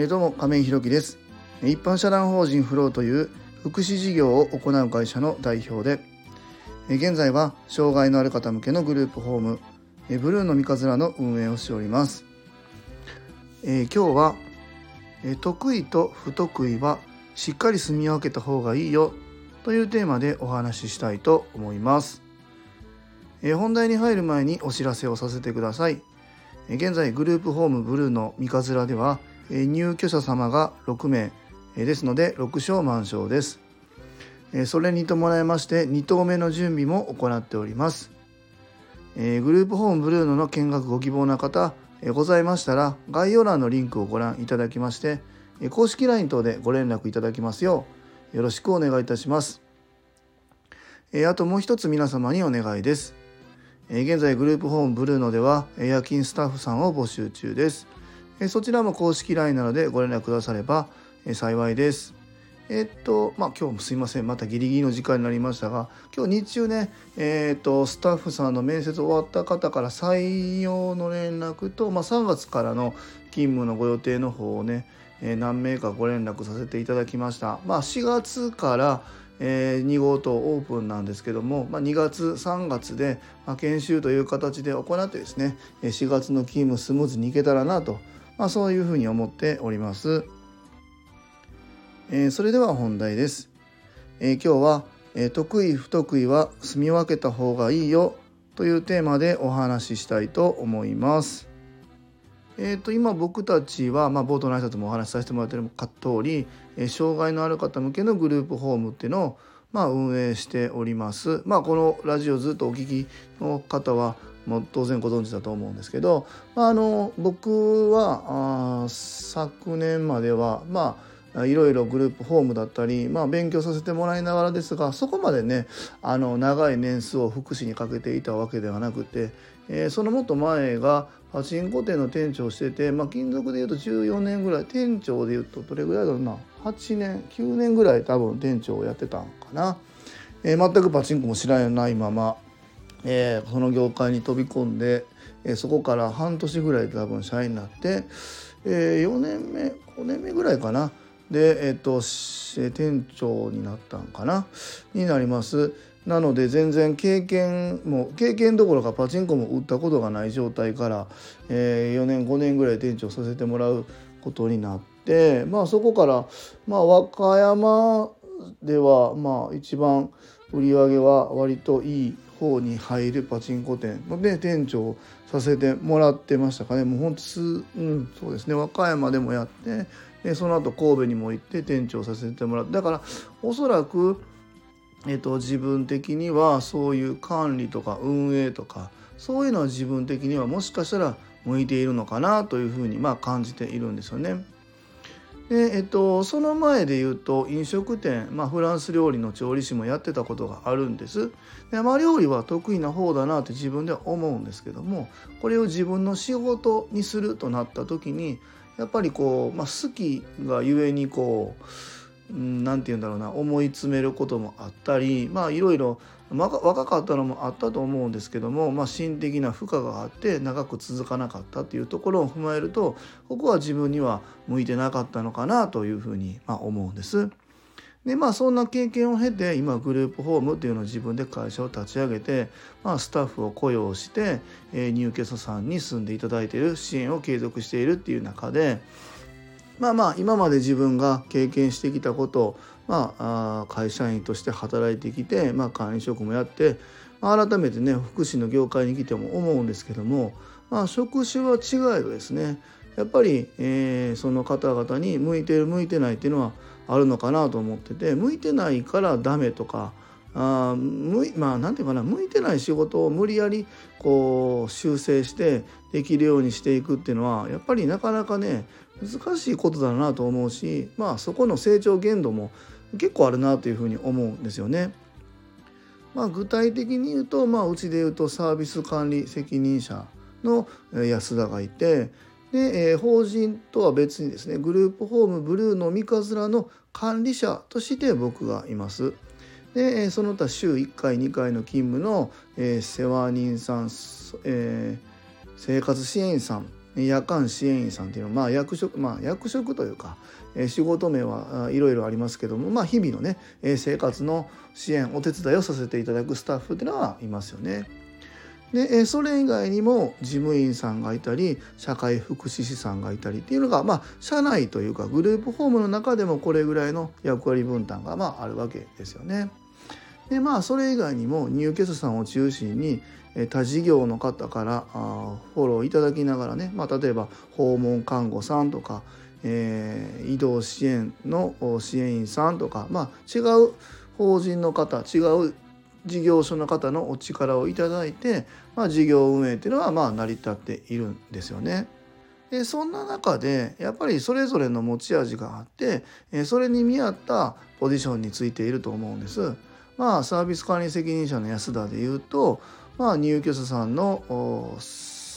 え、どうも亀井ひろきです。一般社団法人フローという福祉事業を行う会社の代表で現在は障害のある方向けのグループホームブルーの三日面の運営をしております、え、今日は得意と不得意はしっかり住み分けた方がいいよというテーマでお話ししたいと思います、え、本題に入る前にお知らせをさせてください。現在グループホームブルーの三日面では入居者様が6名ですので6床満床です。それに伴いまして2棟目の準備も行っております。グループホームブルーノの見学ご希望な方ございましたら概要欄のリンクをご覧いただきまして公式 LINE 等でご連絡いただきますようよろしくお願いいたします。あともう一つ皆様にお願いです。現在グループホームブルーノでは夜勤スタッフさんを募集中です。そちらも公式 LINE なのでご連絡くだされば幸いです。えっとまあ今日もすいませんまたギリギリの時間になりましたが今日日中ねえっとスタッフさんの面接終わった方から採用の連絡と、まあ、3月からの勤務のご予定の方をね、えー、何名かご連絡させていただきました。まあ、4月からえー、2号棟オープンなんですけども、まあ、2月3月で、まあ、研修という形で行ってですね4月の勤務スムーズにいけたらなとまあ、そういうふうに思っております。えー、それでは本題です。えー、今日は、えー、得意不得意は住み分けた方がいいよというテーマでお話ししたいと思います。えー、と今僕たちは、まあ、冒頭の挨拶もお話しさせてもらってる通り、えー、障害のある方向けのグループホームっていうのを、まあ、運営しております。まあ、このラジオずっとお聞きの方はも当然ご存知だと思うんですけど、あ、の僕はあ昨年まではまあいろいろグループホームだったり、まあ、勉強させてもらいながらですがそこまでねあの長い年数を福祉にかけていたわけではなくて、えー、そのもっと前がパチンコ店の店長をしてて、まあ、金属でいうと14年ぐらい店長でいうとどれぐらいだろうな？8年9年ぐらい多分店長をやってたんかな。えー、全くパチンコも知らないままえー、その業界に飛び込んで、えー、そこから半年ぐらい多分社員になって、えー、4年目5年目ぐらいかなで、えーと、店長になったんかなになります。なので全然経験も経験どころかパチンコも売ったことがない状態から、えー、4年5年ぐらい店長させてもらうことになってまあそこから、まあ、和歌山ではまあ一番売り上げは割といい方に入るパチンコ店。で店長させてもらってましたかね。もうほんと、うん、そうですね。和歌山でもやってでその後神戸にも行って店長させてもらって。だからおそらく、えっと、自分的にはそういう管理とか運営とかそういうのは自分的にはもしかしたら向いているのかなというふうにまあ感じているんですよね。で、えっと、その前で言うと飲食店、まあ、フランス料理の調理師もやってたことがあるんです。でまあ、料理は得意な方だなって自分では思うんですけどもこれを自分の仕事にするとなった時にやっぱりこう、まあ、好きがゆえにこう何て言うんだろうな思い詰めることもあったりまあいろいろ若かったのもあったと思うんですけども、まあ、心的な負荷があって長く続かなかったっていうところを踏まえるとここは自分には向いてなかったのかなというふうにま思うんです。でまあそんな経験を経て今グループホームっていうのを自分で会社を立ち上げて、まあ、スタッフを雇用して、えー、入居者さんに住んでいただいている支援を継続しているっていう中でまあまあ今まで自分が経験してきたことをまあ、会社員として働いてきて、まあ、管理職もやって、まあ、改めてね福祉の業界に来ても思うんですけども、まあ、職種は違いがですねやっぱり、えー、その方々に向いてる向いてないっていうのはあるのかなと思ってて向いてないからダメとかあむまあ何て言うかな向いてない仕事を無理やりこう修正してできるようにしていくっていうのはやっぱりなかなかね難しいことだなと思うしまあそこの成長限度も結構あるなというふうに思うんですよね。まあ、具体的に言うと、まあ、うちで言うとサービス管理責任者の安田がいてで、えー、法人とは別にですねグループホームブルーの三日面の管理者として僕がいます。でその他週1回2回の勤務の、えー、世話人さん、えー、生活支援員さん夜間支援員さんっていうのは、まあ、役職まあ役職というか、えー、仕事名はいろいろありますけども、まあ、日々のねえ生活の支援お手伝いをさせていただくスタッフっていうのはいますよね。でそれ以外にも事務員さんがいたり社会福祉士さんがいたりっていうのがまあ社内というかグループホームの中でもこれぐらいの役割分担がまああるわけですよね。でまあそれ以外にも入居者さんを中心に他事業の方からフォローいただきながらね、まあ、例えば訪問看護さんとか、えー、移動支援の支援員さんとか、まあ、違う法人の方違う事業所の方のお力をいただいて、まあ、事業運営っていうのはまあ成り立っているんですよね。でそんな中でやっぱりそれぞれの持ち味があってそれに見合ったポジションについていると思うんです。まあサービス管理責任者の安田で言うと、まあ、入居者さんの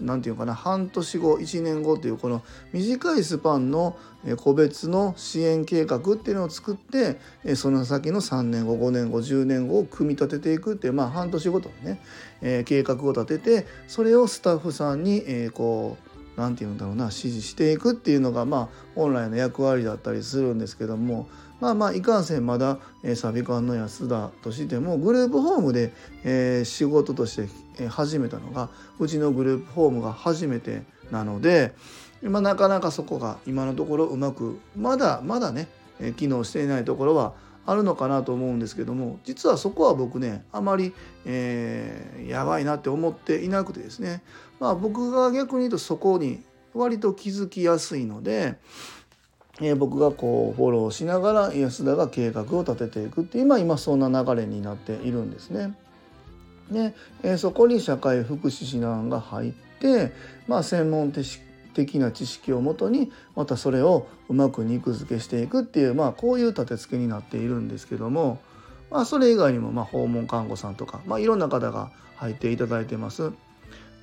何て言うかな半年後1年後というこの短いスパンの個別の支援計画っていうのを作ってその先の3年後5年後10年後を組み立てていくっていうまあ半年ごとにね、計画を立ててそれをスタッフさんに、こう何て言うんだろうな指示していくっていうのがまあ本来の役割だったりするんですけどもまあまあいかんせんまだ、え、サビ館の安田としてもグループホームで、え、仕事として始めたのがうちのグループホームが初めてなので、ま、なかなかそこが今のところうまくまだまだね、機能していないところはあるのかなと思うんですけども実はそこは僕ねあまり、えー、やばいなって思っていなくてですねまあ僕が逆に言うとそこに割と気づきやすいのでえー、僕がこうフォローしながら安田が計画を立てていくって今今そんな流れになっているんですね。で、えー、そこに社会福祉士団が入って、まあ、専門的的な知識をもとにまたそれをうまく肉付けしていくっていう、まあ、こういう立て付けになっているんですけども、まあ、それ以外にもまあ訪問看護さんとか、まあ、いろんな方が入っていただいてます。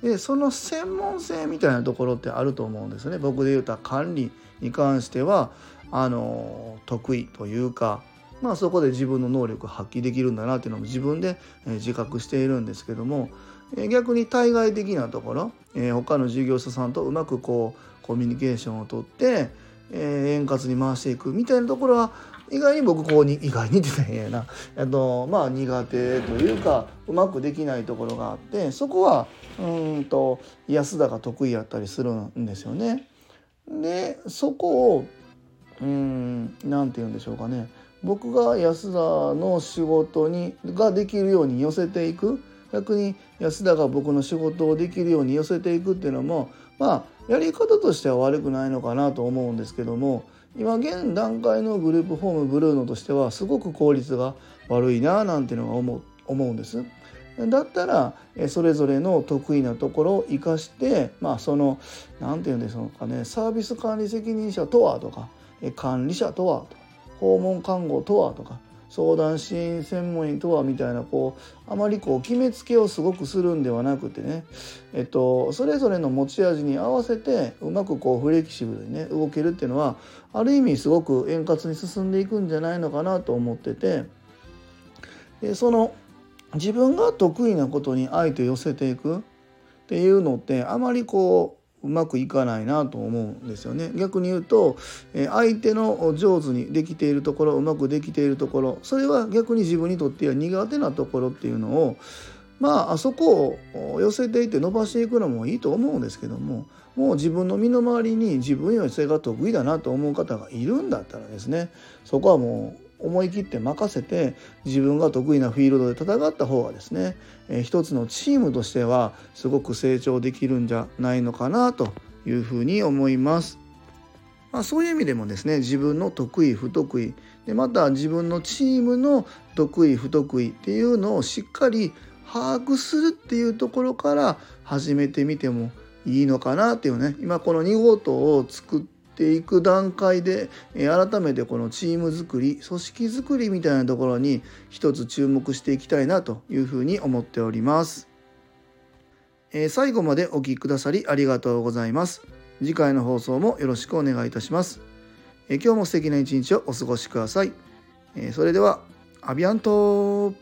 でその専門性みたいなところってあると思うんですね。僕で言うた管理に関してはあの得意というか、まあ、そこで自分の能力を発揮できるんだなっていうのも自分で自覚しているんですけども逆に対外的なところ他の事業者さんとうまくこうコミュニケーションをとって円滑に回していくみたいなところは意外に僕こうに意外にって言ったらええなまあ苦手というかうまくできないところがあってそこはうんと安田が得意やったりするんですよね。でそこをうん何て言うんでしょうかね僕が安田の仕事にができるように寄せていく逆に安田が僕の仕事をできるように寄せていくっていうのもまあやり方としては悪くないのかなと思うんですけども今現段階のグループホームブルーノとしてはすごく効率が悪いななんていうのが思思うんです。だったらそれぞれの得意なところを生かしてまあその何て言うんでしょうかねサービス管理責任者とはとか管理者とはとか訪問看護とはとか相談支援専門員とはみたいなこうあまりこう決めつけをすごくするんではなくてね、えっと、それぞれの持ち味に合わせてうまくこうフレキシブルにね動けるっていうのはある意味すごく円滑に進んでいくんじゃないのかなと思ってて。でその自分が得意なことに相手を寄せていくっていうのってあまりこううまくいかないなと思うんですよね。逆に言うと相手の上手にできているところうまくできているところそれは逆に自分にとっては苦手なところっていうのをまああそこを寄せていって伸ばしていくのもいいと思うんですけどももう自分の身の回りに自分よりそれが得意だなと思う方がいるんだったらですねそこはもう思い切って任せて自分が得意なフィールドで戦った方がですね、えー、一つのチームとしてはすごく成長できるんじゃないのかなというふうに思います。まあ、そういう意味でもですね自分の得意不得意でまた自分のチームの得意不得意っていうのをしっかり把握するっていうところから始めてみてもいいのかなっていうね今この2号棟を作ってていく段階で、え改めてこのチーム作り組織作りみたいなところに一つ注目していきたいなというふうに思っております。え最後までお聴きくださりありがとうございます。次回の放送もよろしくお願いいたします。え今日も素敵な一日をお過ごしください。えそれではアビアント